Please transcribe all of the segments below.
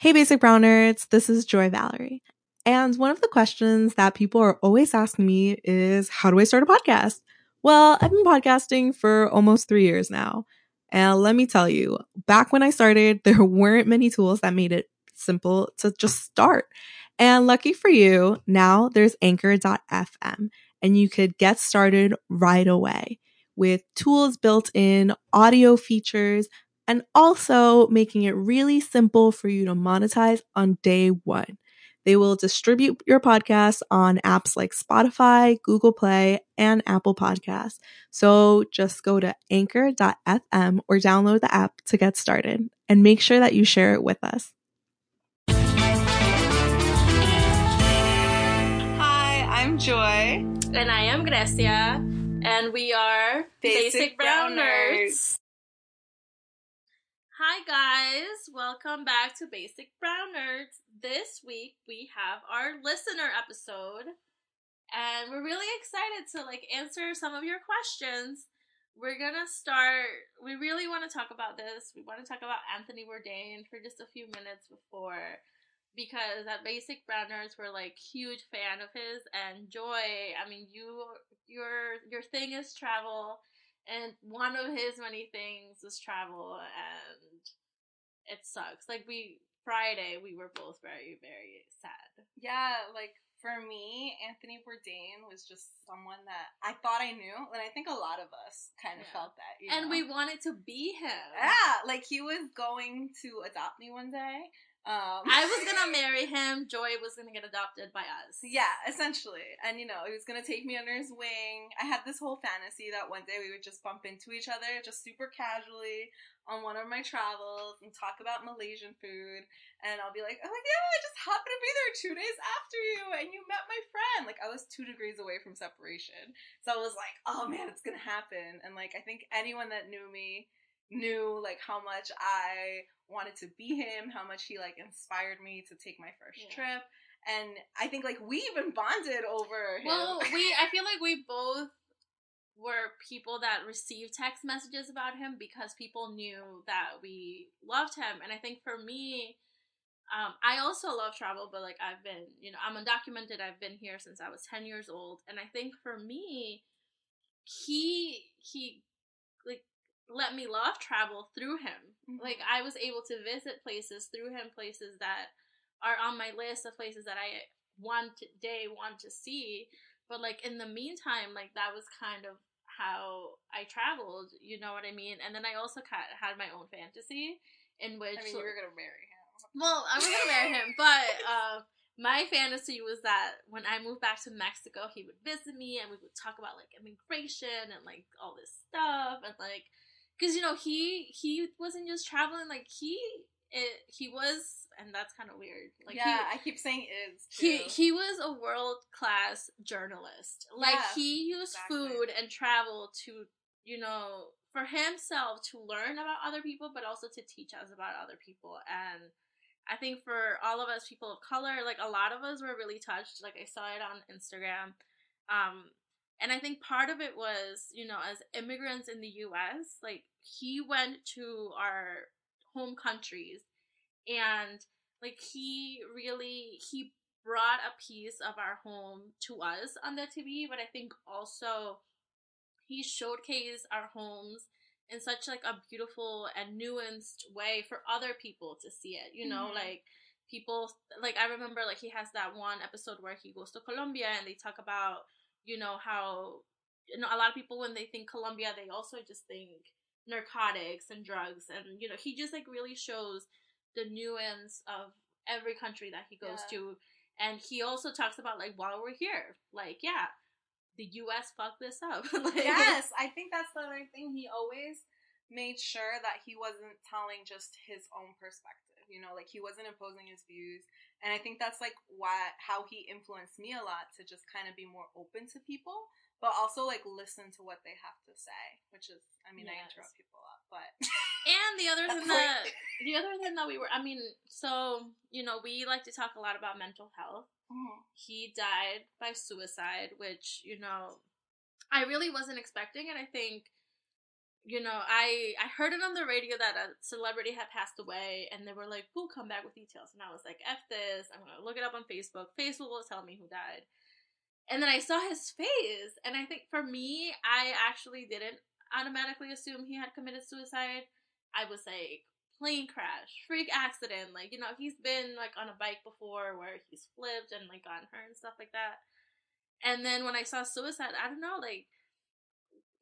Hey, Basic Brown Nerds, this is Joy Valerie. And one of the questions that people are always asking me is how do I start a podcast? Well, I've been podcasting for almost three years now. And let me tell you, back when I started, there weren't many tools that made it simple to just start. And lucky for you, now there's anchor.fm and you could get started right away with tools built in, audio features, and also making it really simple for you to monetize on day one. They will distribute your podcast on apps like Spotify, Google Play, and Apple Podcasts. So just go to anchor.fm or download the app to get started and make sure that you share it with us. Hi, I'm Joy. And I am Grecia. And we are Basic, Basic Brown, Brown Nerds. Hi, guys. Welcome back to Basic Brown Nerds. This week we have our listener episode, and we're really excited to like answer some of your questions. We're gonna start. We really want to talk about this. We want to talk about Anthony Bourdain for just a few minutes before, because at Basic Brown Nerds we're like huge fan of his and Joy. I mean, you your your thing is travel and one of his many things was travel and it sucks like we friday we were both very very sad yeah like for me, Anthony Bourdain was just someone that I thought I knew, and I think a lot of us kind of yeah. felt that. and know? we wanted to be him. Yeah, like he was going to adopt me one day, um, I was gonna marry him. Joy was gonna get adopted by us. Yeah, essentially. And you know, he was gonna take me under his wing. I had this whole fantasy that one day we would just bump into each other, just super casually, on one of my travels and talk about Malaysian food. And I'll be like, oh yeah, I just happened to be there two days after you, and you met my friend. Like I was two degrees away from separation, so I was like, oh man, it's gonna happen. And like I think anyone that knew me knew like how much I wanted to be him, how much he like inspired me to take my first yeah. trip. And I think like we even bonded over him. Well, we I feel like we both were people that received text messages about him because people knew that we loved him. And I think for me, um, I also love travel, but like I've been, you know, I'm undocumented. I've been here since I was 10 years old. And I think for me, he, he let me love travel through him. Mm-hmm. Like I was able to visit places through him, places that are on my list of places that I one day want to see. But like in the meantime, like that was kind of how I traveled. You know what I mean? And then I also had my own fantasy in which I mean you were gonna marry him. Well, I was gonna marry him, but uh, my fantasy was that when I moved back to Mexico, he would visit me and we would talk about like immigration and like all this stuff and like because you know he he wasn't just traveling like he it, he was and that's kind of weird like yeah he, i keep saying is too. he he was a world class journalist like yeah, he used exactly. food and travel to you know for himself to learn about other people but also to teach us about other people and i think for all of us people of color like a lot of us were really touched like i saw it on instagram um and I think part of it was, you know, as immigrants in the US, like he went to our home countries and like he really he brought a piece of our home to us on the TV, but I think also he showcased our homes in such like a beautiful and nuanced way for other people to see it. You know, mm-hmm. like people like I remember like he has that one episode where he goes to Colombia and they talk about you know how you know a lot of people when they think Colombia they also just think narcotics and drugs and you know he just like really shows the nuance of every country that he goes yeah. to and he also talks about like while we're here like yeah the us fucked this up like, yes i think that's the other thing he always made sure that he wasn't telling just his own perspective you know like he wasn't imposing his views and i think that's like why how he influenced me a lot to just kind of be more open to people but also like listen to what they have to say, which is I mean yes. I interrupt people a lot, but and the other thing that the other thing that we were I mean so you know we like to talk a lot about mental health. Mm-hmm. He died by suicide, which you know I really wasn't expecting, and I think you know, I I heard it on the radio that a celebrity had passed away, and they were like, "We'll come back with details." And I was like, "F this! I'm gonna look it up on Facebook. Facebook will tell me who died." And then I saw his face, and I think for me, I actually didn't automatically assume he had committed suicide. I was like, plane crash, freak accident. Like, you know, he's been like on a bike before where he's flipped and like gotten hurt and stuff like that. And then when I saw suicide, I don't know, like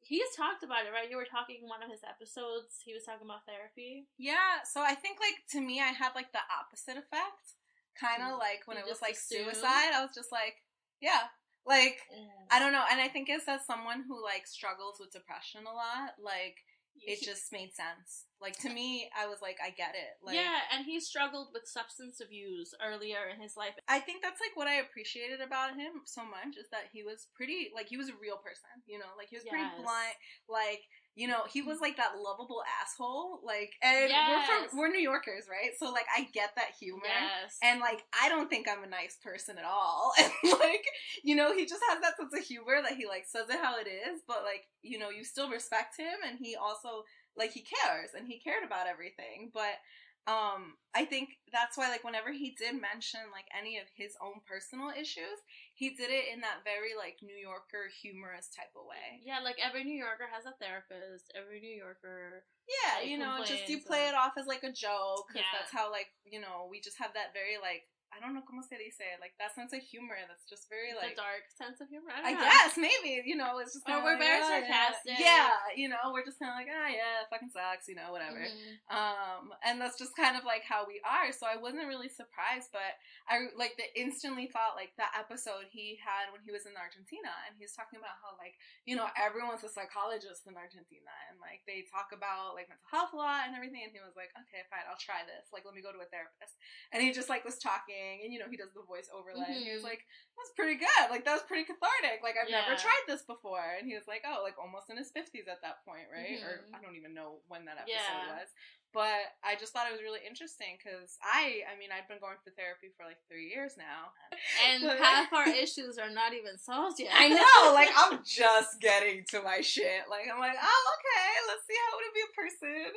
he's talked about it, right? You were talking in one of his episodes. He was talking about therapy. Yeah. So I think like to me, I had like the opposite effect. Kind of mm. like when you it was like assumed. suicide, I was just like, yeah, like mm. I don't know. And I think it's as someone who like struggles with depression a lot, like it just made sense. Like to me, I was like, I get it. Like, yeah, and he struggled with substance abuse earlier in his life. I think that's like what I appreciated about him so much is that he was pretty like he was a real person. You know, like he was yes. pretty blunt. Like you know, he was like that lovable asshole. Like, and yes. we're from we're New Yorkers, right? So like, I get that humor, yes. and like, I don't think I'm a nice person at all. And like, you know, he just has that sense of humor that he like says it how it is, but like, you know, you still respect him, and he also like he cares and he cared about everything, but um i think that's why like whenever he did mention like any of his own personal issues he did it in that very like new yorker humorous type of way yeah like every new yorker has a therapist every new yorker yeah like, you know just you play it off as like a joke because yeah. that's how like you know we just have that very like I don't know cómo se dice, like that sense of humor that's just very like the dark sense of humor. I, I guess maybe you know it's just or we're like, very oh, sarcastic. Yeah. yeah. you know we're just kind of like ah oh, yeah, fucking sucks, you know whatever. Mm-hmm. Um, and that's just kind of like how we are. So I wasn't really surprised, but I like the instantly thought like that episode he had when he was in Argentina, and he's talking about how like you know everyone's a psychologist in Argentina, and like they talk about like mental health a lot and everything, and he was like okay fine I'll try this, like let me go to a therapist, and he just like was talking and you know he does the voice overlay. Mm-hmm. And he was mm-hmm. like, "That's pretty good. Like that was pretty cathartic. Like I've yeah. never tried this before." And he was like, "Oh, like almost in his fifties at that point, right? Mm-hmm. Or I don't even know when that episode yeah. was." But I just thought it was really interesting because I, I mean, I've been going for therapy for like three years now, and but, half our issues are not even solved yet. I know, like I'm just getting to my shit. Like I'm like, oh, okay, let's see how it would be a person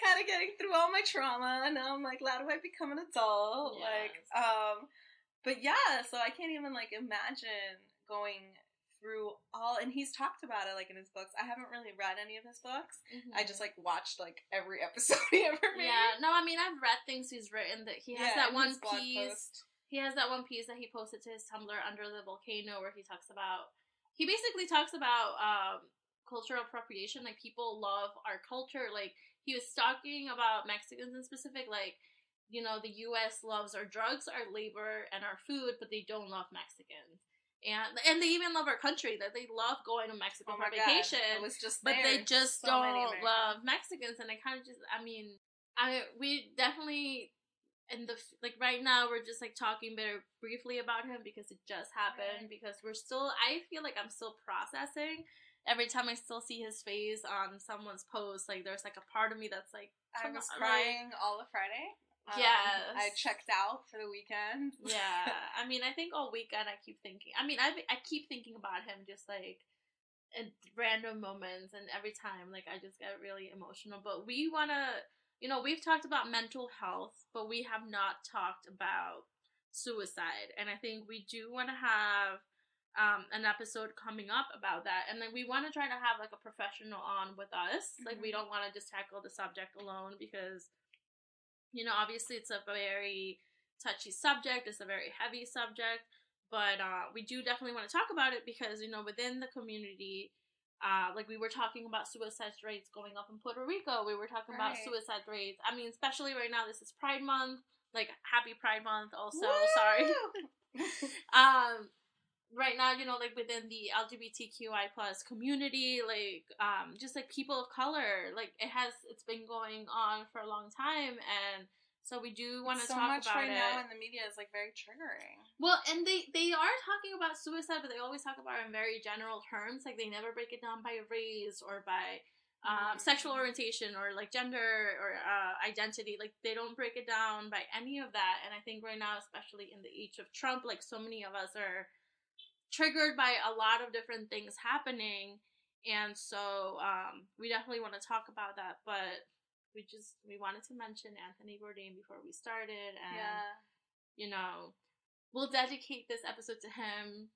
kind of getting through all my trauma. And now I'm like, how do I become an adult? Yes. Like, um, but yeah, so I can't even like imagine going through all and he's talked about it like in his books. I haven't really read any of his books. Mm-hmm. I just like watched like every episode he ever made. Yeah, no, I mean I've read things he's written that he has yeah, that one piece. He has that one piece that he posted to his Tumblr under the volcano where he talks about he basically talks about um cultural appropriation like people love our culture like he was talking about Mexicans in specific, like you know, the U.S. loves our drugs, our labor, and our food, but they don't love Mexicans. And and they even love our country. That they love going to Mexico oh for vacation. God. It was just, but they just so don't love Mexicans. And I kind of just, I mean, I we definitely in the like right now we're just like talking very briefly about him because it just happened. Right. Because we're still, I feel like I'm still processing every time I still see his face on someone's post, like there's like a part of me that's like I was on, crying like, all of Friday. Um, yeah, I checked out for the weekend. yeah, I mean, I think all weekend I keep thinking. I mean, I I keep thinking about him just like in random moments, and every time like I just get really emotional. But we wanna, you know, we've talked about mental health, but we have not talked about suicide, and I think we do want to have um, an episode coming up about that. And then we want to try to have like a professional on with us. Mm-hmm. Like we don't want to just tackle the subject alone because, you know, obviously it's a very touchy subject. It's a very heavy subject, but uh, we do definitely want to talk about it because you know within the community. Uh, like we were talking about suicide rates going up in Puerto Rico. We were talking right. about suicide rates. I mean, especially right now, this is Pride Month. Like, happy Pride Month, also. Woo! Sorry. um, right now, you know, like within the LGBTQI plus community, like um, just like people of color, like it has it's been going on for a long time, and so we do want to so talk much about right it. now in the media is like very triggering. Well, and they they are talking about suicide, but they always talk about it in very general terms. Like they never break it down by race or by um, sexual orientation or like gender or uh, identity. Like they don't break it down by any of that. And I think right now, especially in the age of Trump, like so many of us are triggered by a lot of different things happening And so um, we definitely want to talk about that, but we just we wanted to mention Anthony Bourdain before we started, and Yeah. you know, we'll dedicate this episode to him.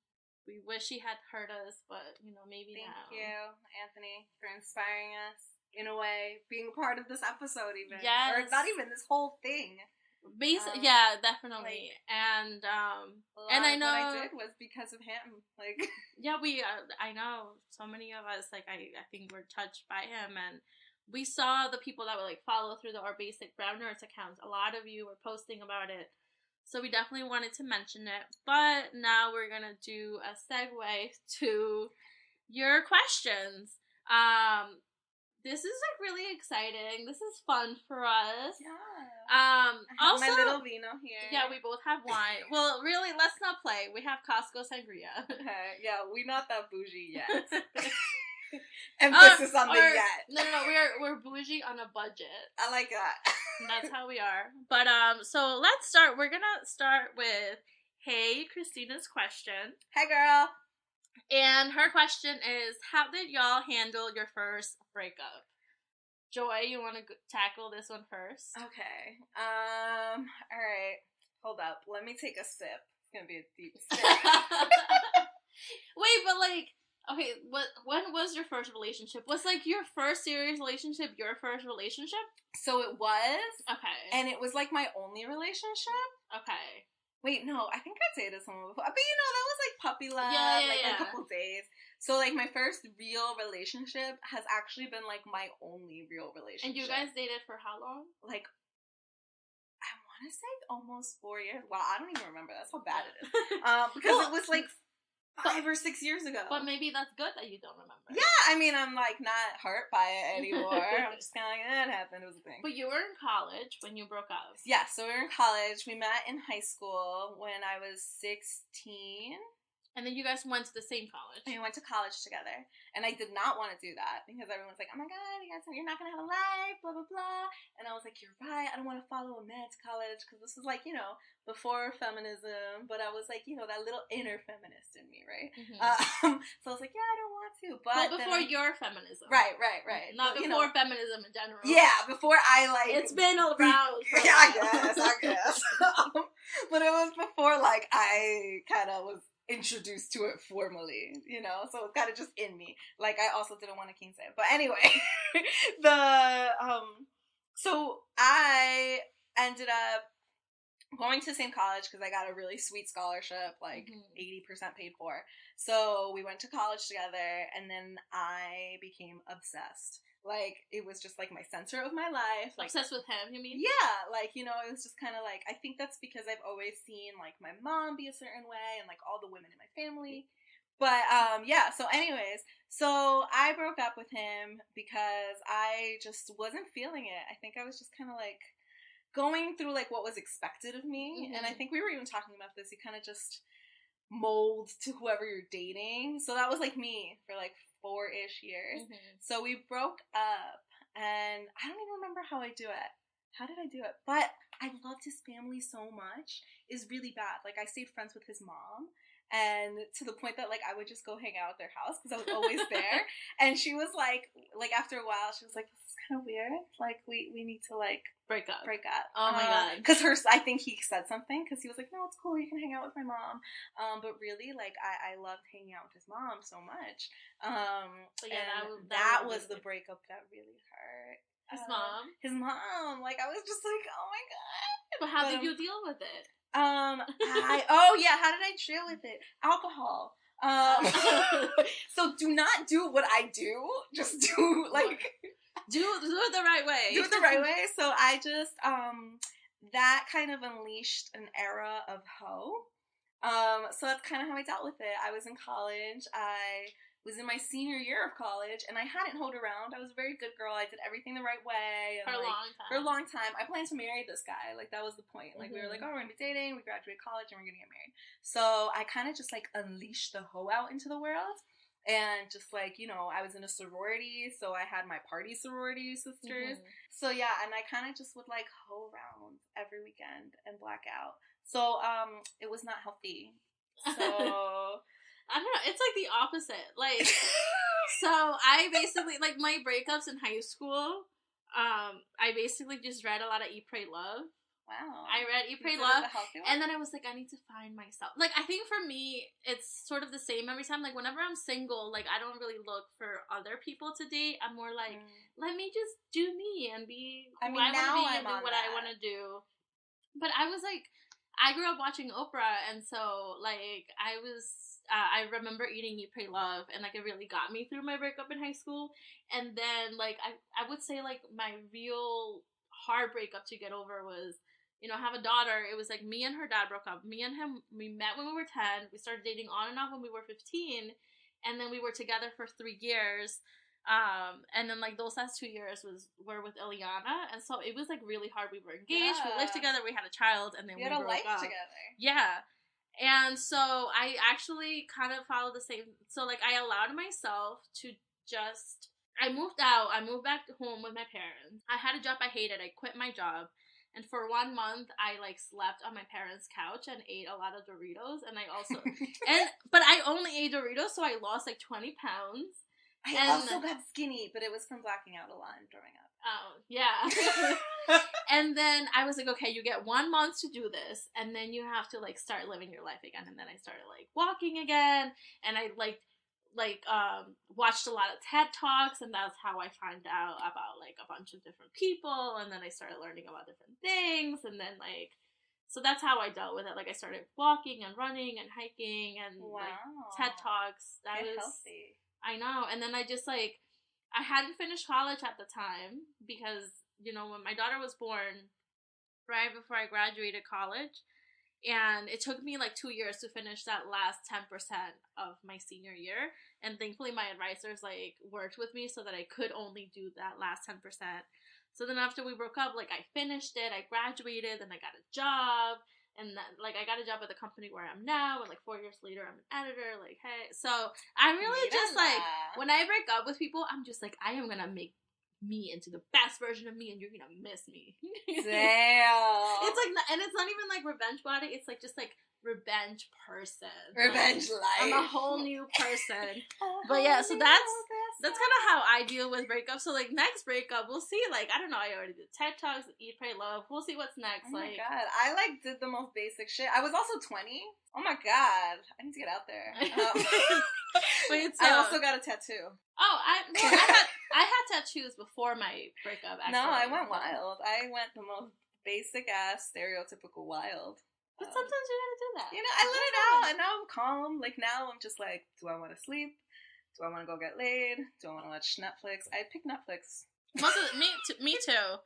We wish he had heard us, but you know, maybe Thank now. you, Anthony, for inspiring us in a way, being a part of this episode, even. Or not even this whole thing. Bas- Um, yeah, definitely. and um, And I of what know- I did was because of him. Like, yeah, we uh, I know so many of us like I I think we're touched by him, and we saw the people that would like follow through the our basic brown nerds accounts. A lot of you were posting about it. So we definitely wanted to mention it. But now we're gonna do a segue to your questions. Um this is like really exciting. This is fun for us. yeah. Um also my little vino here. yeah, we both have wine. Well, really, let's not play. We have Costco sangria. Okay, yeah, we're not that bougie yet. Emphasis on the Or- yet. No, no, no. We're we're bougie on a budget. I like that. That's how we are. But um, so let's start. We're gonna start with Hey Christina's question, hey, girl. and her question is, How did y'all handle your first breakup? Joy, you want to g- tackle this one first? Okay. Um. All right. Hold up. Let me take a sip. It's gonna be a deep sip. Wait, but like, okay, what? When was your first relationship? Was like your first serious relationship your first relationship? so it was, Okay. and it was like my only relationship. okay. Wait, no, I think I dated someone before, but you know that was like puppy love, Yeah, yeah, like yeah. a couple days. So like my first real relationship has actually been like my only real relationship. And you guys dated for how long? like I want to say almost four years. Wow, I don't even remember. That's how bad it is. Um, because Well, it was like five or six years ago. But maybe that's good that you don't remember. yeah, I mean, I'm like not hurt by it anymore. I'm just kind of like, eh, it happened. It was a thing. But you were in college when you broke up. yeah, so we were in college. We met in high school when I was 16. And then you guys went to the same college. And we went to college together. And I did not want to do that because everyone's like, oh my god, you guys, you're not going to have a life, blah, blah, blah. And I was like, you're right. I don't want to follow a man to college because this is like, you know, before feminism. But I was like, you know, that little inner feminist in me, right? Mhm. Um, so I was like, yeah, I don't want to. But well, before I- your feminism. Right, right, right. Not But, you before know, feminism in general. yeah, before I like. It's been around. Yeah, I guess, I guess. Um, but it was before like I kind of was introduced to it formally, you know. So it's kind of just in me. Like I also didn't want a king say, but anyway, the um, so I ended up going to the same college because I got a really sweet scholarship, like Mhm. eighty percent paid for. So we went to college together, and then I became obsessed. Like it was just like my center of my life. Like Obsessed with him, you mean? yeah, like you know, it was just kind of like I think that's because I've always seen like my mom be a certain way and like all the women in my family. But um yeah, so anyways, so I broke up with him because I just wasn't feeling it. I think I was just kind of like going through like what was expected of me and I Mhm. think we were even talking about this. You kind of just mold to whoever you're dating. So that was like me for like 4ish years. Mhm. So we broke up, and I don't even remember how I do it. How did I do it? But I loved his family so much. Is really bad. Like I stayed friends with his mom, and to the point that like I would just go hang out at their house because I was always there. and she was like, like after a while, she was like, "This is kind of weird. Like we we need to like Break up. break up." Oh my God. Because her, I think he said something because he was like, "No, it's cool. You can hang out with my mom." Um, but really, like I I loved hanging out with his mom so much. Um, So, yeah, that was- that, that was the breakup that really hurt. His Uh, mom. His mom. Like I was just like, oh my god. But how but, did um, you deal with it? Um, I oh yeah, how did I deal with it? Alcohol. Um, so do not do what I do. Just do like Do do it the right way. do it the right way. So I just um that kind of unleashed an era of hoe. Um, so that's kind of how I dealt with it. I was in college. I was in my senior year of college, and I hadn't hoed around. I was a very good girl. I did everything the right way. And for a like, long time. for a long time. I planned to marry this guy. Like that was the point. Like we were like, oh, we're gonna be dating. We graduate college and we're gonna get married. So I kind of just like unleashed the hoe out into the world. And just like, you know, I was in a sorority, so I had my party sorority sisters. Mhm. So yeah, and I kind of just would like hoe around every weekend and black out. So um, it was not healthy. So I don't know. It's like the opposite. Like, so I basically like my breakups in high school. Um, I basically just read a lot of Eat, Pray, Love. Wow. I read Eat, Pray, Love, and then I was like, I need to find myself. Like, I think for me, it's sort of the same every time. Like, whenever I'm single, like, I don't really look for other people to date. I'm more like, mm. let me just do me and be who I, mean, I want to be I'm and do what that. I want to do. But I was like, I grew up watching Oprah, and so like I was. Uh, I remember eating Eat Pray Love, and like it really got me through my breakup in high school. And then like I, I would say like my real hard breakup to get over was you know, have a daughter. It was like me and her dad broke up. Me and him, we met when we were 10. We started dating on and off when we were 15. And then we were together for three years. Um, and then like those last two years was were with Ileana. And so it was like really hard. We were engaged, yeah. we lived together, we had a child, and then we we a life up. together. Yeah. And so I actually kind of followed the same. So like I allowed myself to just. I moved out. I moved back home with my parents. I had a job I hated. I quit my job. And for one month, I like slept on my parents' couch and ate a lot of Doritos. And I also and but I only ate Doritos, so I lost like twenty pounds. I and, also got skinny, but it was from blacking out a lot and throwing up. Oh yeah. and then I was like, okay, you get one month to do this, and then you have to like start living your life again. And then I started like walking again, and I like like um watched a lot of TED Talks and that's how I found out about like a bunch of different people and then I started learning about different things and then like so that's how I dealt with it. Like I started walking and running and hiking and wow. like TED Talks. That was healthy. I know. And then I just like I hadn't finished college at the time because, you know, when my daughter was born, right before I graduated college, and it took me like two years to finish that last 10% of my senior year and thankfully my advisors like worked with me so that i could only do that last 10% so then after we broke up like i finished it i graduated and i got a job and that, like I got a job at the company where I'm now, and like four years later, I'm an editor. Like, hey, so I'm really just like when I break up with people, I'm just like I am gonna make me into the best version of me and you're gonna miss me. Damn. it's like and it's not even like revenge body, it's like just like revenge person. Revenge like, life. I'm a whole new person. but yeah, so that's that's kind of how I deal with breakups. So like next breakup, we'll see. Like I don't know, I already did TED talks, Eat, Pray, Love. We'll see what's next. Oh like, my god, I like did the most basic shit. I was also 20. Oh my god, I need to get out there. Um, Wait, so, I also got a tattoo. Oh, I well, I had I had tattoos before my breakup. Actually. No, I went wild. I went the most basic ass stereotypical wild. But um, sometimes you gotta do that. You know, I let it out, and now I'm calm. Like now, I'm just like, do I want to sleep? Do I want to go get laid? Do I want to watch Netflix? I pick Netflix. me, too, me too.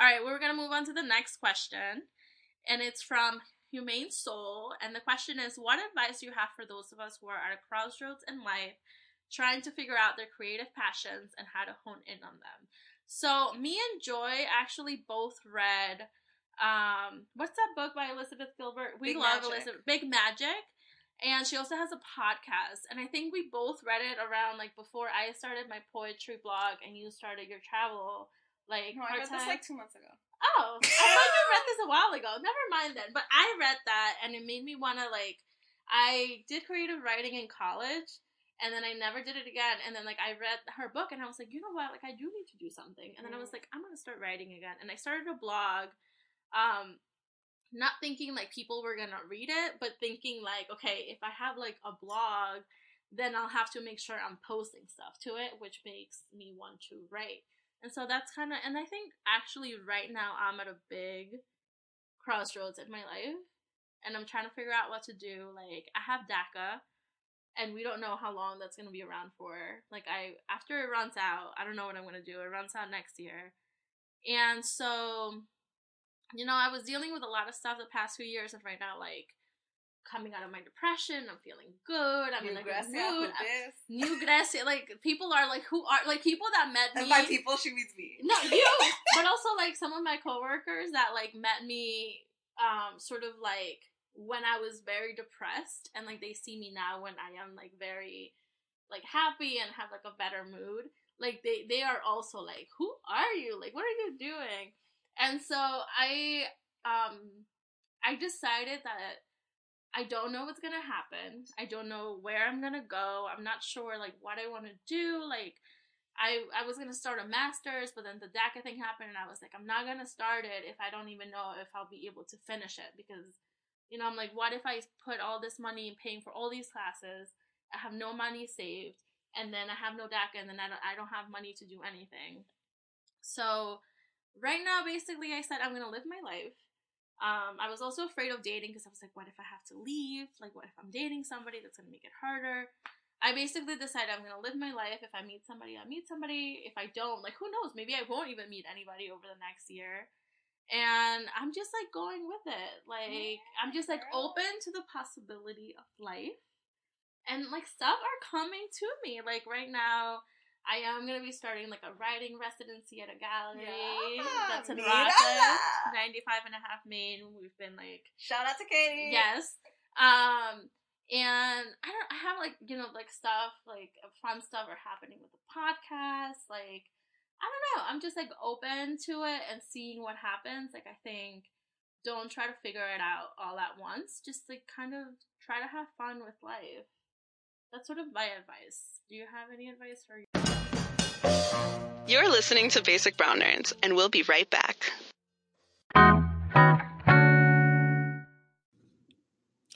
All right, we're gonna move on to the next question, and it's from Humane Soul, and the question is, what advice do you have for those of us who are at a crossroads in life, trying to figure out their creative passions and how to hone in on them? So, me and Joy actually both read um what's that book by Elizabeth Gilbert? We Big love Magic. Elizabeth Big Magic. And she also has a podcast. And I think we both read it around like before I started my poetry blog and you started your travel like no, I read this like two months ago. Oh, I thought you read this a while ago. Never mind then. But I read that and it made me want to like. I did creative writing in college, and then I never did it again. And then like I read her book and I was like, you know what? Like I do need to do something. And then I was like, I'm gonna start writing again. And I started a blog. Um, not thinking like people were gonna read it, but thinking like, okay, if I have like a blog, then I'll have to make sure I'm posting stuff to it, which makes me want to write. And so that's kind of, and I think actually right now I'm at a big crossroads in my life, and I'm trying to figure out what to do. Like I have DACA, and we don't know how long that's gonna be around for. Like I, after it runs out, I don't know what I'm gonna do. It runs out next year, and so you know, I was dealing with a lot of stuff the past few years, and right now, like coming out of my depression, I'm feeling good. I'm New in a good mood. New Grecia, like people are like, who are like people that met me. And by people, she means me. No, you. but also like some of my coworkers that like met me, um, sort of like when I was very depressed, and like they see me now when I am like very like happy and have like a better mood. Like they they are also like, who are you? Like, what are you doing? And so I um I decided that I don't know what's gonna happen. I don't know where I'm gonna go. I'm not sure like what I want to do. Like I I was gonna start a master's, but then the DACA thing happened, and I was like, I'm not gonna start it if I don't even know if I'll be able to finish it because, you know, I'm like, what if I put all this money in paying for all these classes? I have no money saved, and then I have no DACA, and then I don't I don't have money to do anything. So right now, basically, I said I'm gonna live my life. Um, I was also afraid of dating because I was like, what if I have to leave? Like, what if I'm dating somebody that's gonna make it harder? I basically decided I'm gonna live my life. If I meet somebody, I meet somebody. If I don't, like, who knows? Maybe I won't even meet anybody over the next year. And I'm just like going with it. Like, yeah, I'm just like girl. open to the possibility of life. And like, stuff are coming to me. Like, right now, I am gonna be starting like a writing residency at a gallery yeah, that's in Rochas, 95 and a half Main. We've been like shout out to Katie. Yes. Um and I don't I have like, you know, like stuff like fun stuff are happening with the podcast. Like I don't know. I'm just like open to it and seeing what happens. Like I think don't try to figure it out all at once. Just like kind of try to have fun with life. That's sort of my advice. Do you have any advice for you? You're listening to Basic Brown Nerds, and we'll be right back.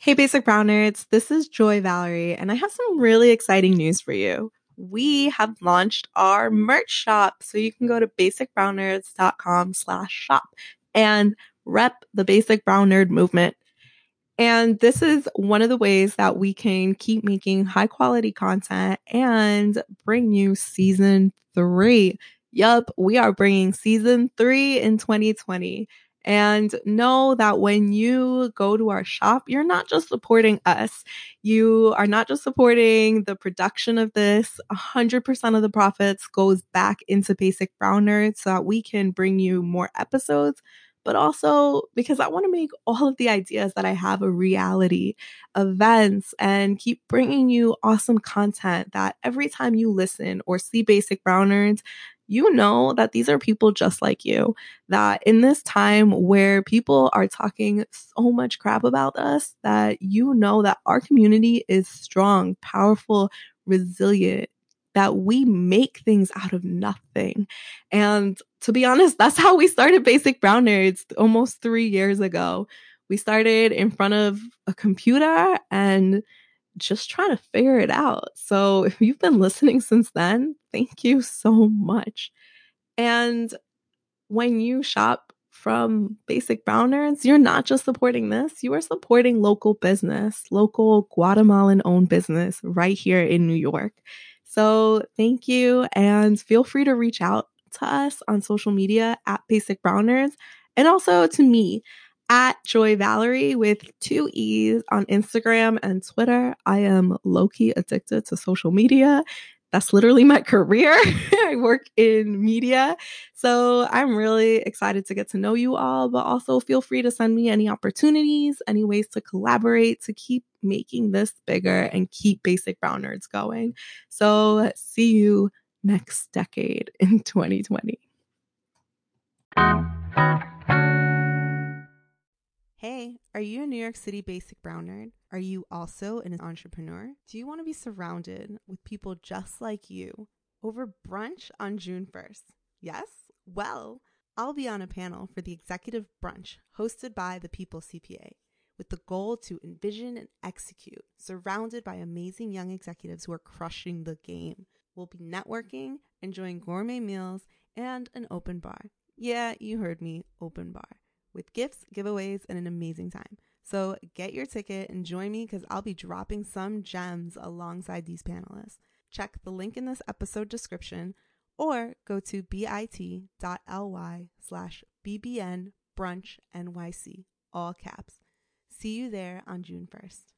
Hey, Basic Brown Nerds, this is Joy Valerie, and I have some really exciting news for you. We have launched our merch shop, so you can go to basicbrownnerds.com slash shop and rep the Basic Brown Nerd movement. And this is one of the ways that we can keep making high quality content and bring you season three. Yup, we are bringing season three in 2020. And know that when you go to our shop, you're not just supporting us. You are not just supporting the production of this. 100% of the profits goes back into Basic Brown Nerds so that we can bring you more episodes but also because I want to make all of the ideas that I have a reality, events, and keep bringing you awesome content that every time you listen or see Basic Brown Nerds, you know that these are people just like you. That in this time where people are talking so much crap about us, that you know that our community is strong, powerful, resilient, that we make things out of nothing. And to be honest, that's how we started Basic Brown Nerds almost three years ago. We started in front of a computer and just trying to figure it out. So if you've been listening since then, thank you so much. And when you shop from Basic Brown Nerds, you're not just supporting this, you are supporting local business, local Guatemalan owned business right here in New York. So thank you and feel free to reach out to us on social media at Basic Brown Nerds and also to me at Joy Valerie with two E's on Instagram and Twitter. I am low key addicted to social media that's literally my career. I work in media. So I'm really excited to get to know you all, but also feel free to send me any opportunities, any ways to collaborate to keep making this bigger and keep basic brown nerds going. So see you next decade in 2020. Hey, are you a New York City basic brown nerd? Are you also an entrepreneur? Do you want to be surrounded with people just like you over brunch on June 1st? Yes? Well, I'll be on a panel for the executive brunch hosted by the People CPA with the goal to envision and execute, surrounded by amazing young executives who are crushing the game. We'll be networking, enjoying gourmet meals, and an open bar. Yeah, you heard me, open bar with gifts, giveaways, and an amazing time. So get your ticket and join me because I'll be dropping some gems alongside these panelists. Check the link in this episode description or go to bit.ly slash bbn brunch nyc, all caps. See you there on June 1st.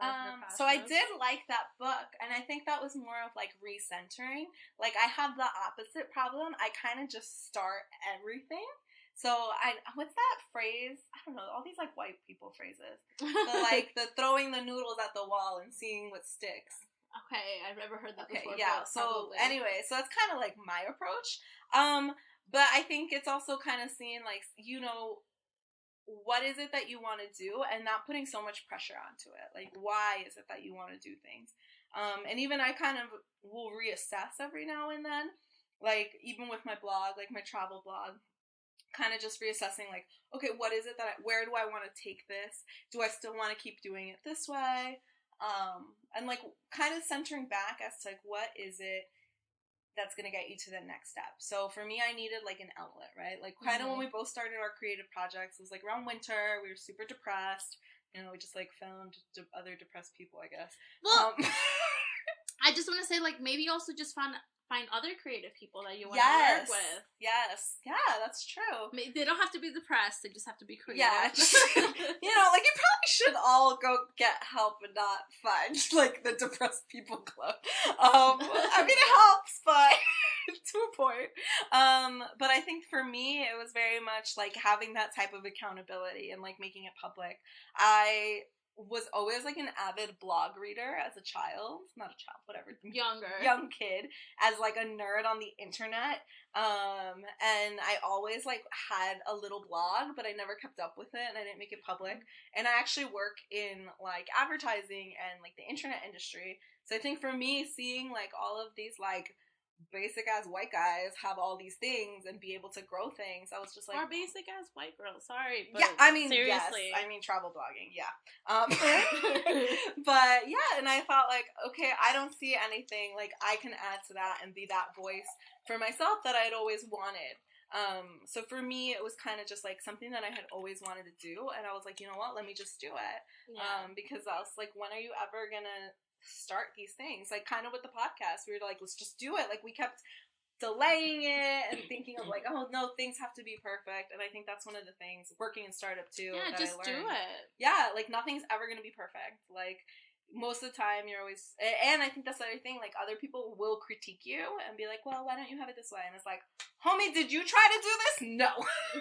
Um, so I did like that book, and I think that was more of like recentering. Like I have the opposite problem. I kind of just start everything, so I what's that phrase? I don't know, all these like white people phrases. The like the throwing the noodles at the wall and seeing what sticks. Okay, I've never heard that okay, before. Yeah. So probably. anyway, so that's kind of like my approach. Um, but I think it's also kind of seeing like you know what is it that you want to do and not putting so much pressure onto it like why is it that you want to do things um, and even i kind of will reassess every now and then like even with my blog like my travel blog kind of just reassessing like okay what is it that I, where do i want to take this do i still want to keep doing it this way um, and like kind of centering back as to like what is it that's going to get you to the next step. So for me, I needed like an outlet, right? Like kind of mm-hmm. when we both started our creative projects, it was like around winter. We were super depressed. You know, we just like found de- other depressed people, I guess. Well, um, I just want to say, like, maybe also just found find other creative people that you want yes. to work with. Yes. Yeah, that's true. They don't have to be depressed. They just have to be creative. Yeah. you know, like you probably should all go get help and not find like the depressed people club. Um, I mean, it helps, but to a point. Um, but I think for me, it was very much like having that type of accountability and like making it public. I was always like an avid blog reader as a child, not a child, whatever, younger, young kid, as like a nerd on the internet. Um, and I always like had a little blog, but I never kept up with it, and I didn't make it public. And I actually work in like advertising and like the internet industry, so I think for me, seeing like all of these like basic ass white guys have all these things and be able to grow things. I was just like, or basic ass white girls. Sorry, yeah. I mean, seriously, yes, I mean travel blogging. Yeah, um, but yeah, and I thought like, okay, I don't see anything like I can add to that and be that voice for myself that I'd always wanted. Um, so for me, it was kind of just like something that I had always wanted to do, and I was like, you know what, let me just do it. Yeah. Um, because I was like, when are you ever gonna start these things. Like kind of with the podcast, we were like, let's just do it. Like we kept delaying it and thinking of like, oh no, things have to be perfect. And I think that's one of the things working in startup too. Yeah, just do it. Yeah, like nothing's ever gonna be perfect. Like most of the time you're always and I think that's the other thing, like other people will critique you and be like, Well, why don't you have it this way? And it's like, homie, did you try to do this? No.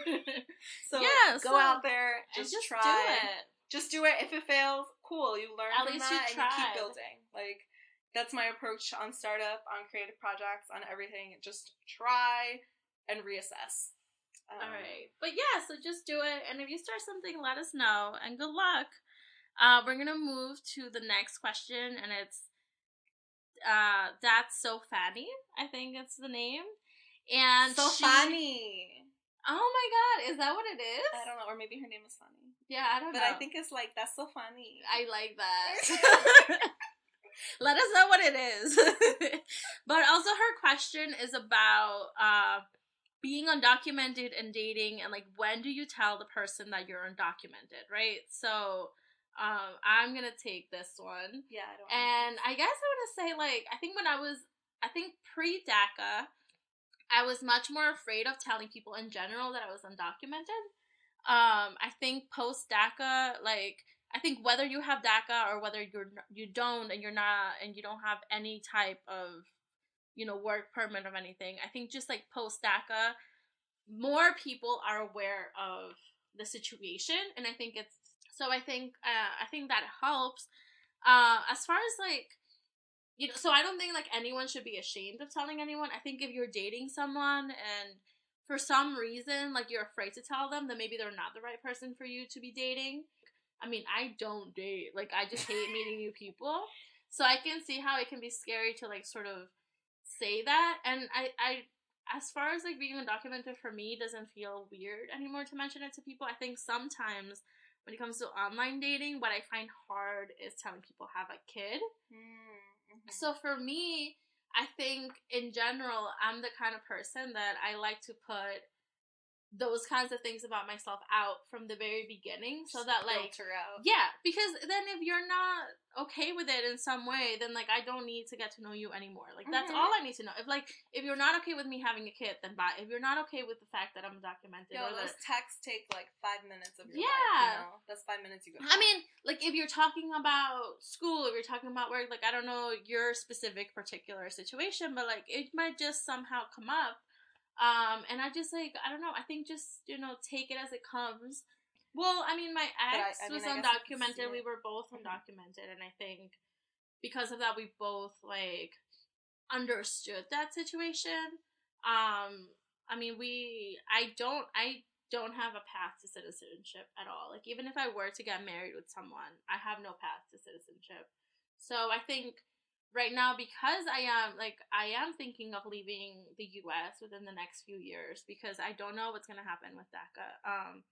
so yeah, go so out there, just, just try it. Just do it. If it fails, cool. You learn At from that and you keep building. Like that's my approach on startup, on creative projects, on everything. Just try and reassess. Um, All right, but yeah, so just do it, and if you start something, let us know, and good luck. Uh, we're gonna move to the next question, and it's uh, that's so funny. I think it's the name, and so she, funny. Oh my god, is that what it is? I don't know, or maybe her name is Funny. Yeah, I don't but know. But I think it's like that's so funny. I like that. Let us know what it is. but also her question is about uh being undocumented and dating and like when do you tell the person that you're undocumented, right? So um I'm gonna take this one. Yeah, I don't And I guess I wanna say like I think when I was I think pre DACA I was much more afraid of telling people in general that I was undocumented um, I think post DACA, like I think whether you have DACA or whether you're you don't and you're not and you don't have any type of you know work permit of anything, I think just like post DACA, more people are aware of the situation, and I think it's so. I think uh, I think that helps. Uh, as far as like you know, so I don't think like anyone should be ashamed of telling anyone. I think if you're dating someone and for some reason, like you're afraid to tell them that maybe they're not the right person for you to be dating. I mean, I don't date. Like, I just hate meeting new people. So I can see how it can be scary to like sort of say that. And I, I, as far as like being undocumented for me doesn't feel weird anymore to mention it to people. I think sometimes when it comes to online dating, what I find hard is telling people have a kid. Mm-hmm. So for me, I think in general, I'm the kind of person that I like to put those kinds of things about myself out from the very beginning so that like yeah because then if you're not okay with it in some way then like i don't need to get to know you anymore. Like mm-hmm. that's all i need to know. If like if you're not okay with me having a kid then bye. If you're not okay with the fact that i'm documented Yo, those that, texts take like five minutes of your yeah. life, you know? that's five minutes you go i mean like if you're talking about school if you're talking about work like i don't know your specific particular situation but like it might just somehow come up um, and I just like I don't know. I think just you know take it as it comes. Well, I mean, my ex I, I mean, was undocumented. We were both mm-hmm. undocumented, and I think because of that, we both like understood that situation. Um, I mean, we I don't I don't have a path to citizenship at all. Like even if I were to get married with someone, I have no path to citizenship. So I think right now because I am like I am thinking of leaving the US within the next few years because I don't know what's going to happen with DACA. Um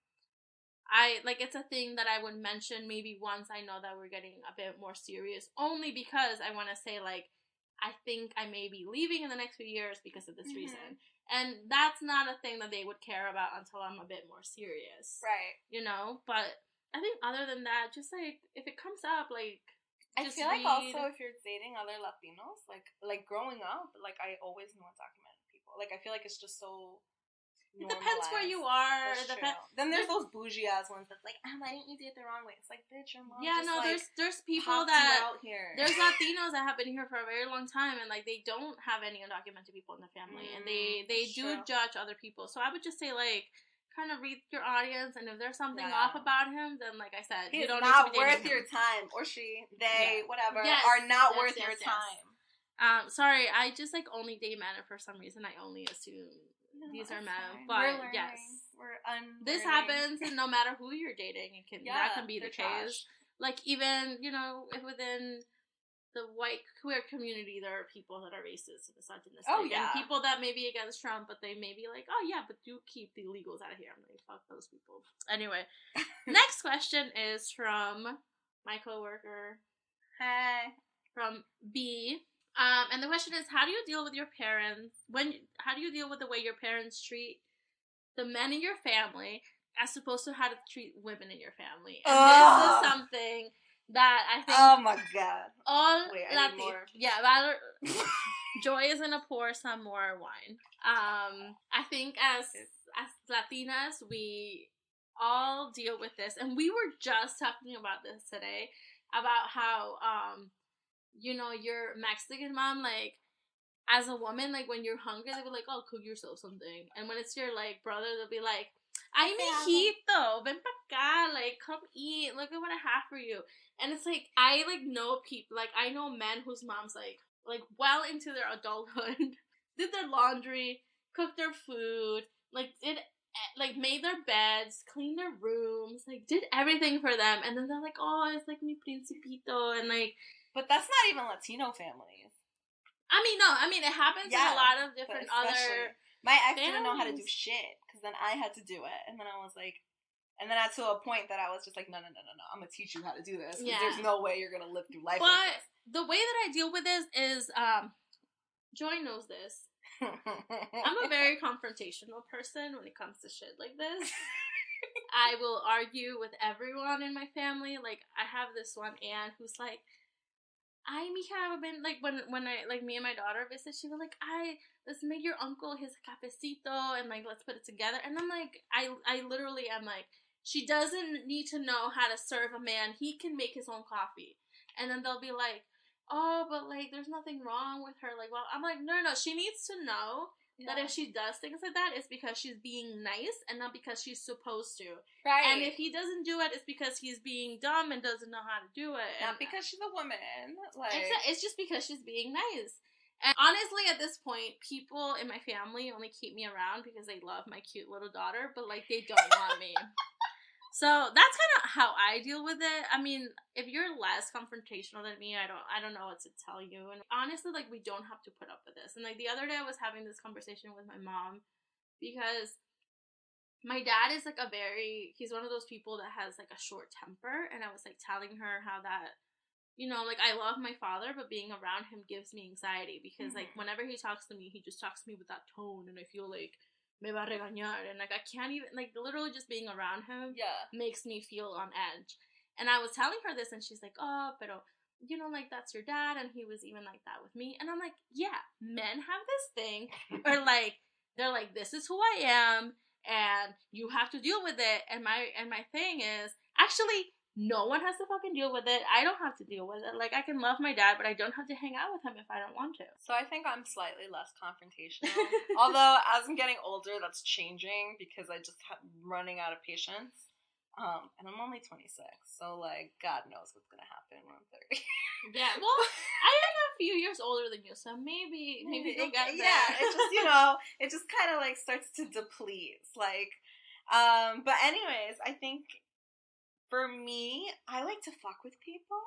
I like it's a thing that I would mention maybe once I know that we're getting a bit more serious only because I want to say like I think I may be leaving in the next few years because of this mm-hmm. reason. And that's not a thing that they would care about until I'm a bit more serious. Right. You know, but I think other than that, just like if it comes up, like I feel read. like also if you're dating other Latinos, like like growing up, like I always knew undocumented people. Like I feel like it's just so it depends where you are. Then there's those bougie ass ones that's like, ah, why didn't you do it the wrong way? It's like, bitch, your mom. Yeah, no, like, there's there's people that out here. there's Latinos that have been here for a very long time, and like they don't have any undocumented people in the family, mm, and they mm, they do true. judge other people. So I would just say like. Kind of read your audience, and if there's something yeah. off about him, then like I said, he's you don't not worth your time, or she, they, yeah. whatever, yes, are not yes, worth yes, your time. Um, sorry, I just like only date men, and for some reason, I only assume these are men. But yes, we're un- this happens, and no matter who you're dating, it can yeah, that can be the case. Like even you know if within the white queer community, there are people that are racist and this. Oh yeah, and people that may be against Trump, but they may be like, oh yeah, but do keep the illegals out of here. I'm like, fuck those people. Anyway, next question is from my coworker. Hey. From B. Um, and the question is, how do you deal with your parents when? How do you deal with the way your parents treat the men in your family, as opposed to how to treat women in your family? And this is something that I think. Oh my god! All Wait, Latin, yeah, rather. Joy is gonna pour some more wine. Um, I think as as Latinas, we all deal with this, and we were just talking about this today about how um you know, your Mexican mom, like, as a woman, like, when you're hungry, they'll be like, oh, cook yourself something. And when it's your, like, brother, they'll be like, ay, mijito, ven pa acá, like, come eat, look at what I have for you. And it's like, I, like, know people, like, I know men whose moms, like, like, well into their adulthood, did their laundry, cooked their food, like, did eh, like made their beds, cleaned their rooms, like did everything for them, and then they're like, "Oh, it's like mi principito," and like but that's not even Latino families. I mean, no. I mean, it happens yeah, in a lot of different other. My ex didn't know how to do shit because then I had to do it, and then I was like, and then I to a point that I was just like, no, no, no, no, no. I'm gonna teach you how to do this. Yeah. There's no way you're gonna live through life. But like the way that I deal with this is, um, Joy knows this. I'm a very confrontational person when it comes to shit like this. I will argue with everyone in my family. Like I have this one aunt who's like, I mija been like when when I like me and my daughter visit, she was like, I let's make your uncle his cafecito and like let's put it together. And I'm like, I I literally am like, she doesn't need to know how to serve a man. He can make his own coffee. And then they'll be like, oh, but like there's nothing wrong with her. Like, well, I'm like, no, no, no. She needs to know yeah. That if she does things like that, it's because she's being nice and not because she's supposed to. Right. And if he doesn't do it, it's because he's being dumb and doesn't know how to do it. Not because she's a woman. Like it's just because she's being nice. And honestly, at this point, people in my family only keep me around because they love my cute little daughter, but like they don't want me. So that's kind of how I deal with it. I mean, if you're less confrontational than me, I don't I don't know what to tell you. And honestly, like we don't have to put up with this. And like the other day I was having this conversation with my mom because my dad is like a very he's one of those people that has like a short temper and I was like telling her how that you know, like I love my father, but being around him gives me anxiety because mm-hmm. like whenever he talks to me, he just talks to me with that tone and I feel like me va a regañar and like I can't even like literally just being around him yeah makes me feel on edge. And I was telling her this and she's like, "Oh, pero you know like that's your dad and he was even like that with me." And I'm like, "Yeah, men have this thing or like they're like this is who I am and you have to deal with it." And my and my thing is actually no one has to fucking deal with it. I don't have to deal with it. Like I can love my dad, but I don't have to hang out with him if I don't want to. So I think I'm slightly less confrontational. Although as I'm getting older, that's changing because I just have running out of patience. Um, and I'm only 26, so like God knows what's gonna happen when I'm 30. yeah, well, I am a few years older than you, so maybe maybe it, yeah, it just you know it just kind of like starts to deplete. Like Um, but anyways, I think for me, I like to fuck with people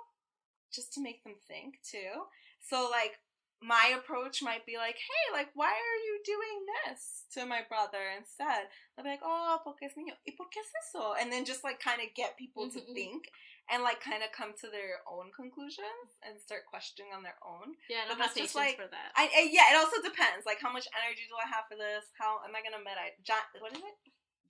just to make them think too. So like my approach might be like, hey, like, why are you doing this to my brother instead? I'll be like, oh, porque es niño. ¿Y por qué es eso? And then just like kind of get people to Mhm. think and like kind of come to their own conclusions and start questioning on their own. Yeah, But that's just like- for that. I, I yeah, it also depends. Like, how much energy do I have for this? How am I gonna meta? What is it?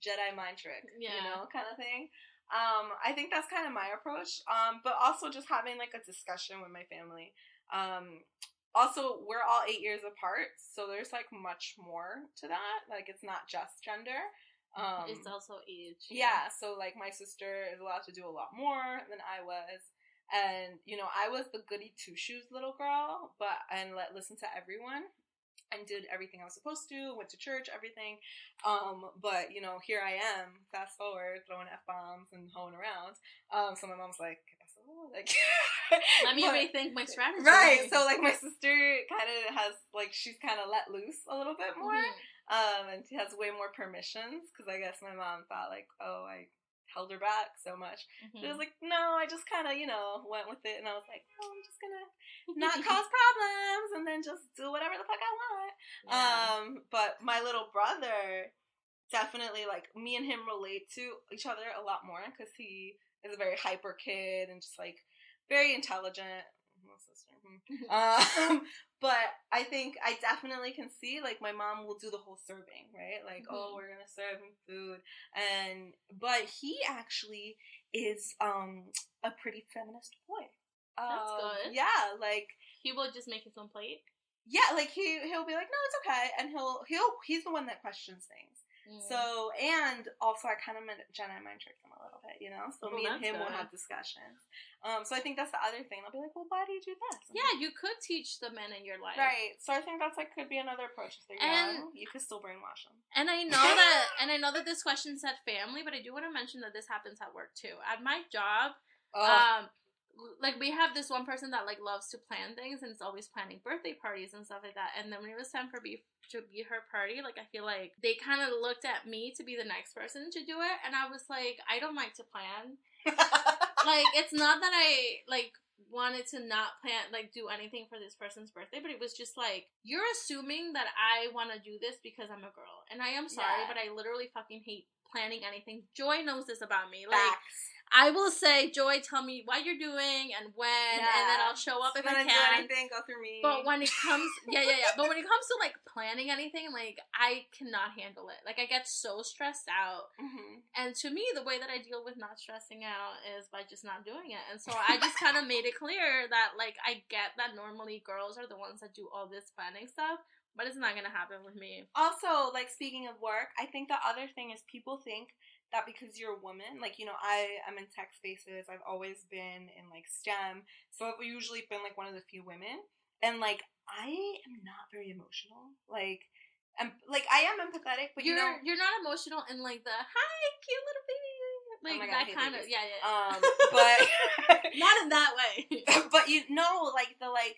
Jedi mind trick. Yeah. You know, kind of thing. Um, I think that's kind of my approach. Um, but also just having like a discussion with my family. Um, also we're all eight years apart, so there's like much more to that. Like, it's not just gender. Um, it's also age. yeah, so like my sister is allowed to do a lot more than I was. And you know, I was the goody two shoes little girl, but and let listen to everyone and did everything I was supposed to, went to church, everything. Um, but you know, here I am, fast forward, throwing F bombs and hoeing around. Um, so my mom's like, "Oh," like Let me but- rethink my strategy. Right. So like my sister kind of has like she's kind of let loose a little bit more. Mhm. Um, and she has way more permissions because I guess my mom thought like, oh, I held her back so much. She Mhm. was like, no, I just kind of, you know, went with it, and I was like, oh, I'm just gonna not cause problems and then just do whatever the fuck I want. Yeah. Um, but my little brother definitely like me and him relate to each other a lot more because he is a very hyper kid and just like very intelligent. My sister. hmm. Um, but I think I definitely can see like my mom will do the whole serving, right? Like, oh, Mhm. we're gonna serve him food, and but he actually is um a pretty feminist boy. That's Um, good. Yeah, like he will just make his own plate. yeah, like he he'll be like, no, it's okay, and he'll he'll he's the one that questions things. Mm. So and also I kind of Jedi mind tricked him a little bit, you know. So Well, me and him will have discussions. Um, so I think that's the other thing. I'll be like, well, why do you do this? And yeah, you could teach the men in your life. Right. So I think that's like could be another approach if they're And- young. You could still brainwash them. And I know that, and I know that this question said family, but I do want to mention that this happens at work too. At my job, Oh, um, like we have this one person that like loves to plan things and is always planning birthday parties and stuff like that. And then when it was time for be to be her party, like I feel like they kind of looked at me to be the next person to do it, and I was like, I don't like to plan. like it's not that I like wanted to not plan like do anything for this person's birthday, but it was just like you're assuming that I want to do this because I'm a girl, and I am sorry, Yeah. but I literally fucking hate planning anything. Joy knows this about me. Like Facts. I will say, Joy, tell me what you're doing and when, and then I'll show up if I Wanna do can. anything, go through me. But when it comes, yeah, yeah, yeah. But when it comes to like planning anything, like I cannot handle it. Like I get so stressed out. Mhm. And to me, the way that I deal with not stressing out is by just not doing it. And so I just kind of made it clear that, like, I get that normally girls are the ones that do all this planning stuff, but it's not gonna happen with me. Also, like speaking of work, I think the other thing is people think that because you're a woman, like you know, I am in tech spaces. I've always been in like STEM, so I've usually been like one of the few women, and like I am not very emotional. Like, I'm like I am empathetic, but you you're know, you're not emotional in like the hi cute little baby like Oh God, that kind of yeah yeah. um, but not in that way. but you know, like the like.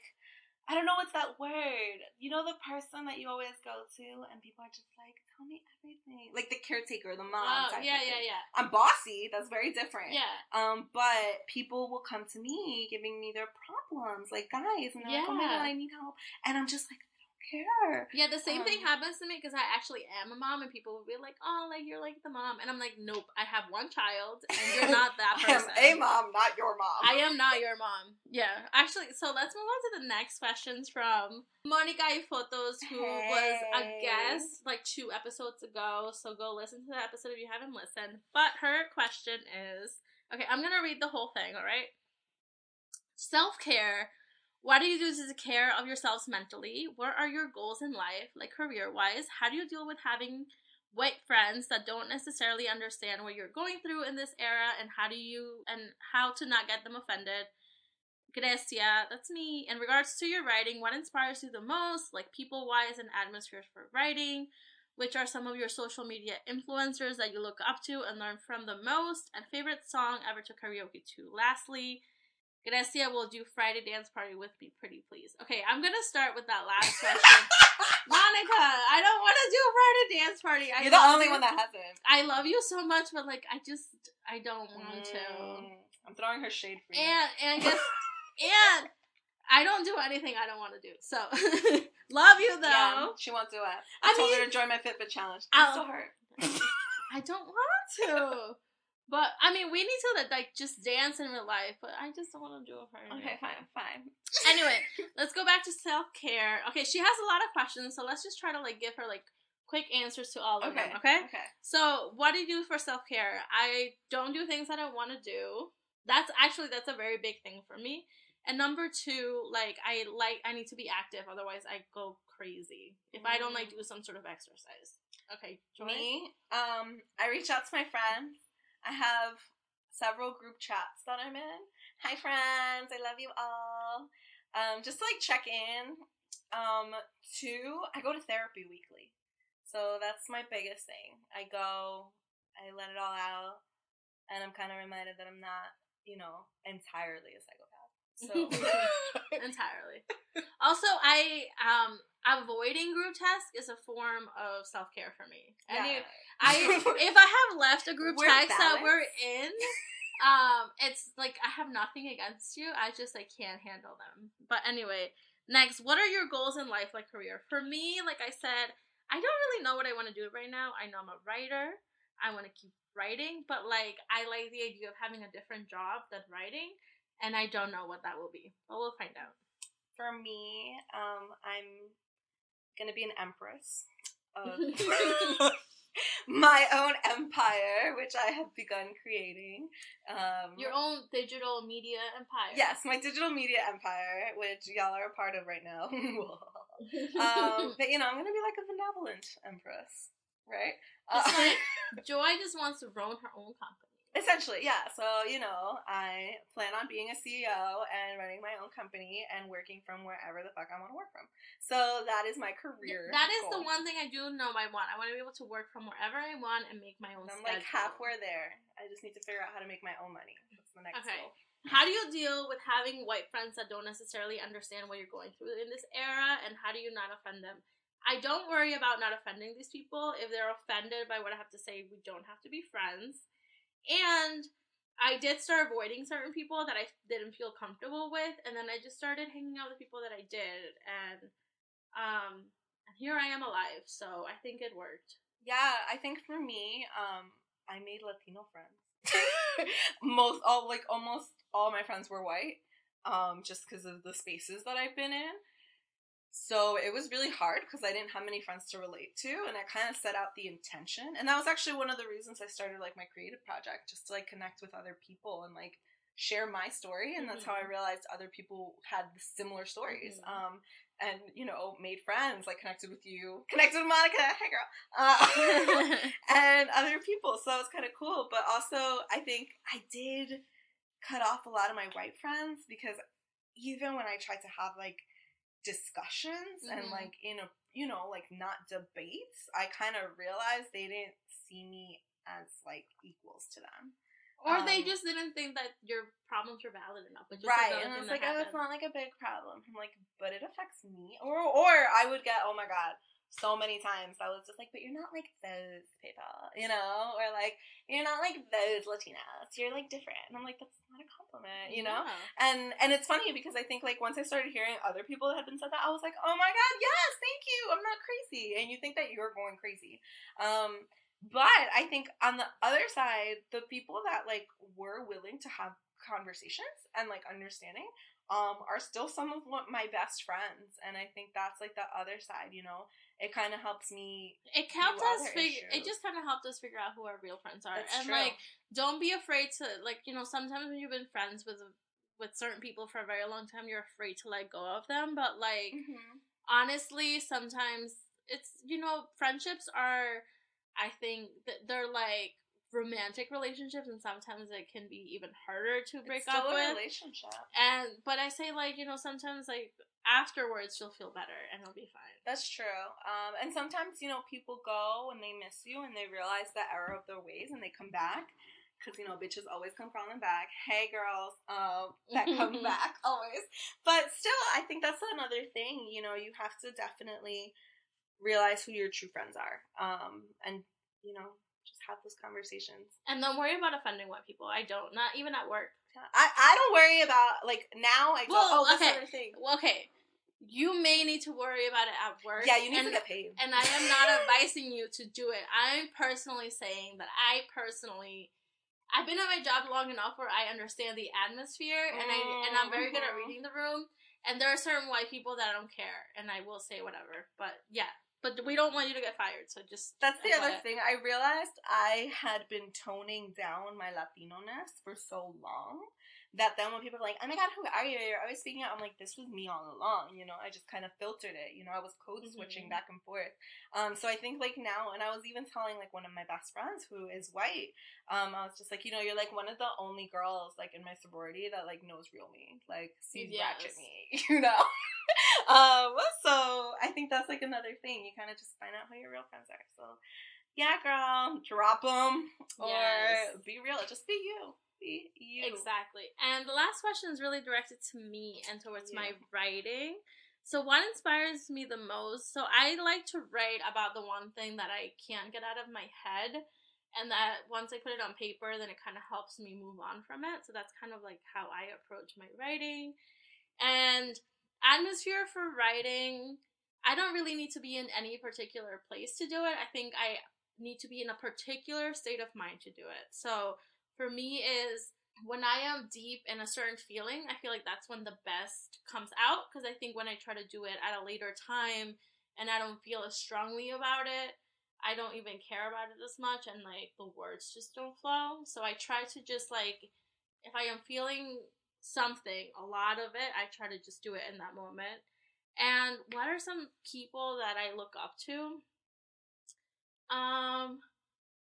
I don't know what's that word. You know the person that you always go to, and people are just like, "Tell me everything." Like the caretaker, the mom. oh yeah yeah yeah I'm bossy. That's very different. yeah. Um, but people will come to me giving me their problems, like guys, and they're like, "Oh my Yeah. god, I need help," and I'm just like, "I don't care." Yeah, the same thing Um, happens to me because I actually am a mom, and people will be like, "Oh, like you're like the mom," and I'm like, "Nope, I have one child, and you're not that person." I am a mom, not your mom. I am not your mom. Yeah, actually, so let's move on to the next questions from Monica Photos, who was a guest like two episodes ago. So go listen to that episode if you haven't listened. But her question is, okay, I'm gonna read the whole thing. All right. Self care. What do you do to take care of yourselves mentally? What are your goals in life, like career wise? How do you deal with having white friends that don't necessarily understand what you're going through in this era and how do you and how to not get them offended? Grecia, that's me. In regards to your writing, what inspires you the most, like people wise and atmospheres for writing? Which are some of your social media influencers that you look up to and learn from the most? And favorite song ever to karaoke to? Lastly, Grecia will do Friday dance party with me, pretty please. Okay, I'm gonna start with that last question. Monica, I don't want to do a Friday dance party. I You're the only you. one that hasn't. I love you so much, but like, I just, I don't want mm, to. I'm throwing her shade for you. And and guess, and I don't do anything I don't want to do. So love you though. Yeah, she won't do it. I, I told mean, her to join my Fitbit challenge. I'm still hurt. I don't want to. But I mean, we need to like just dance in real life. But I just don't want to do it for her. Okay, fine, fine. Anyway, let's go back to self care. Okay, she has a lot of questions, so let's just try to like give her like quick answers to all of okay, them. Okay. Okay. So, what do you do for self care? I don't do things I don't want to do. That's actually that's a very big thing for me. And number two, like I like I need to be active, otherwise I go crazy if I don't like mm. do some sort of exercise. Okay, Joy? me, um, I reach out to my friends. I have several group chats that I'm in. Hi friends, I love you all. Um, just to like check in. Um, two, I go to therapy weekly, so that's my biggest thing. I go, I let it all out, and I'm kind of reminded that I'm not, you know, entirely a psychopath. So entirely. Also, I um avoiding group text is a form of self care for me. Yeah. I if I have left a group we're text balanced. that we're in, um, it's like I have nothing against you. I just I can't handle them. But anyway, next, what are your goals in life, like career? For me, like I said, I don't really know what I want to do right now. I know I'm a writer. I want to keep writing, but like I like the idea of having a different job than writing and I don't know what that will be, but we'll find out. For me, um, I'm gonna be an empress of my own empire, which I have begun creating. Um, Your own digital media empire. Yes, my digital media empire, which y'all are a part of right now. um, but you know, I'm gonna be like a benevolent empress, right? Uh, like Joy just wants to run her own company. Essentially, yeah. So, you know, I plan on being a CEO and running my own company and working from wherever the fuck I want to work from. So that is my career. That is goal. the one thing I do know I want. I want to be able to work from wherever I want and make my own. I'm schedule. like halfway there. I just need to figure out how to make my own money. That's the next okay. goal. How do you deal with having white friends that don't necessarily understand what you're going through in this era, and how do you not offend them? I don't worry about not offending these people. If they're offended by what I have to say, we don't have to be friends. And I did start avoiding certain people that I didn't feel comfortable with, and then I just started hanging out with people that I did, and um, here I am alive. So I think it worked. Yeah, I think for me, um, I made Latino friends. Most all like almost all my friends were white, um, just because of the spaces that I've been in. So it was really hard because I didn't have many friends to relate to, and I kind of set out the intention. And that was actually one of the reasons I started like my creative project, just to like connect with other people and like share my story. And mm-hmm. that's how I mm-hmm. realized other people had similar stories. Mm-hmm. Um, and you know, made friends, like connected with you, connected with Monica, hey girl, uh, and other people. So that was kind of cool. But also, I think I did cut off a lot of my white friends because even when I tried to have like discussions mm-hmm. and like in a you know like not debates i kind of realized they didn't see me as like equals to them. Or um, they just didn't think that your problems were valid enough right and it's like oh it's not like a big problem. I'm like but it affects me. Or or i would get oh my god so many times I was just like, but you're not like those people, you know, or like you're not like those Latinas. You're like different, and I'm like, that's not a compliment, you know. Yeah. And and it's funny because I think like once I started hearing other people that had been said that, I was like, oh my god, yes, thank you. I'm not crazy, and you think that you're going crazy. Um, but I think on the other side, the people that like were willing to have conversations and like understanding um are still some of my best friends and i think that's like the other side you know it kind of helps me. It helped us figure. It just kind of helped us figure out who our real friends are, That's and true. like, don't be afraid to like. You know, sometimes when you've been friends with with certain people for a very long time, you're afraid to let go of them. But like, mm-hmm. honestly, sometimes it's you know, friendships are. I think that they're like romantic relationships and sometimes it can be even harder to break up with relationship and but i say like you know sometimes like afterwards you'll feel better and it'll be fine that's true um and sometimes you know people go and they miss you and they realize the error of their ways and they come back because you know bitches always come crawling back. Hey girls, um, that come back always. But still, I think that's another thing. You know, you have to definitely realize who your true friends are, um, and you know, just have those conversations. And don't worry about offending white people. I don't. Not even at work. I, I don't worry about like now. I. Well, oh, okay. other thing. Well, okay. You may need to worry about it at work. Yeah, you need and, to get paid. And I am not advising you to do it. I'm personally saying that I personally I've been at my job long enough where I understand the atmosphere and I and I'm very good at Mhm. reading the room. And there are certain white people that I don't care and I will say whatever. But yeah. But we don't want you to get fired, so just That's the other FYI. thing. I realized I had been toning down my Latino ness for so long that then when people are like, "Oh my god, who are you?" You're always speaking out. I'm like, "This was me all along." You know, I just kind of filtered it. You know, I was code switching Mhm. back and forth. Um, so I think like now, and I was even telling like one of my best friends who is white. Um, I was just like, you know, you're like one of the only girls like in my sorority that like knows real me, like sees ratchet Yes. me. You know. um, so I think that's like another thing. You kind of just find out who your real friends are. So yeah, girl, drop them or Yes. be real. Just be you. You. Exactly. And the last question is really directed to me and towards my writing. So, what inspires me the most? So, I like to write about the one thing that I can't get out of my head. And that once I put it on paper, then it kind of helps me move on from it. So, that's kind of like how I approach my writing. And atmosphere for writing, I don't really need to be in any particular place to do it. I think I need to be in a particular state of mind to do it. So, for me is when I am deep in a certain feeling, I feel like that's when the best comes out because I think when I try to do it at a later time and I don't feel as strongly about it, I don't even care about it as much and like the words just don't flow. So I try to just like if I am feeling something, a lot of it, I try to just do it in that moment. And what are some people that I look up to? Um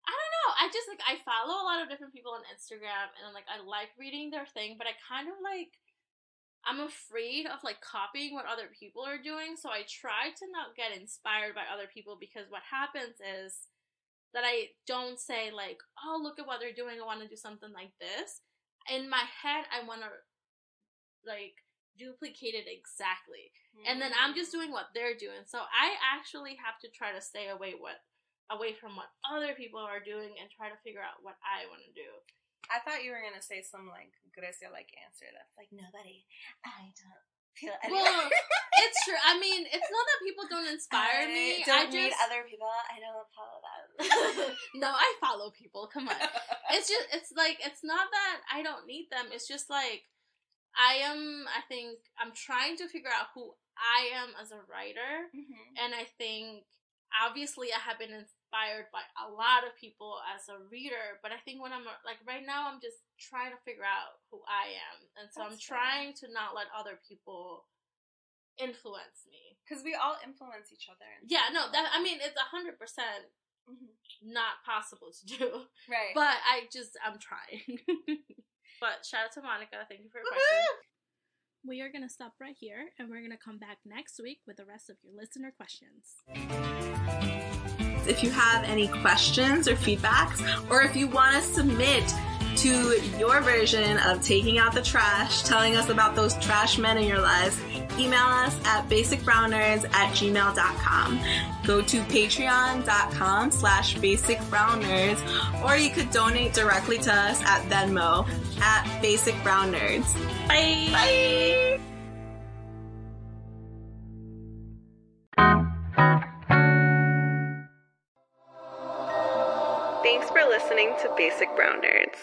I don't know. I just like I follow a lot of different people on Instagram and I'm like I like reading their thing, but I kind of like I'm afraid of like copying what other people are doing, so I try to not get inspired by other people because what happens is that I don't say like, "Oh, look at what they're doing. I want to do something like this." In my head, I want to like duplicate it exactly. And then I'm just mm. doing what they're doing. So I actually have to try to stay away what away from what other people are doing and try to figure out what I want to do. I thought you were gonna say some like Grecia like answer that's like nobody. I don't feel any. Well, it's true. I mean, it's not that people don't inspire I me. Don't I need other people. I don't follow them. no, I follow people. Come on. It's just it's like it's not that I don't need them. It's just like I am I think I'm trying to figure out who I am as a writer Mhm. and I think obviously I have been inspired by a lot of people as a reader, but I think when I'm like right now I'm just trying to figure out who I am. And so I'm That's fair. trying to not let other people influence me. Because we all influence each other. in Yeah, no, that I mean it's a hundred percent Mhm. not possible to do. right. But I just I'm trying. but shout out to Monica. Thank you for your Woohoo! question. We are gonna stop right here and we're gonna come back next week with the rest of your listener questions. If you have any questions or feedbacks, or if you want to submit to your version of taking out the trash, telling us about those trash men in your lives, email us at basicbrownnerds at gmail.com. Go to patreon.com slash basicbrownnerds, or you could donate directly to us at Venmo at basicbrownnerds. Bye. Bye! Listening to Basic Brown Nerds.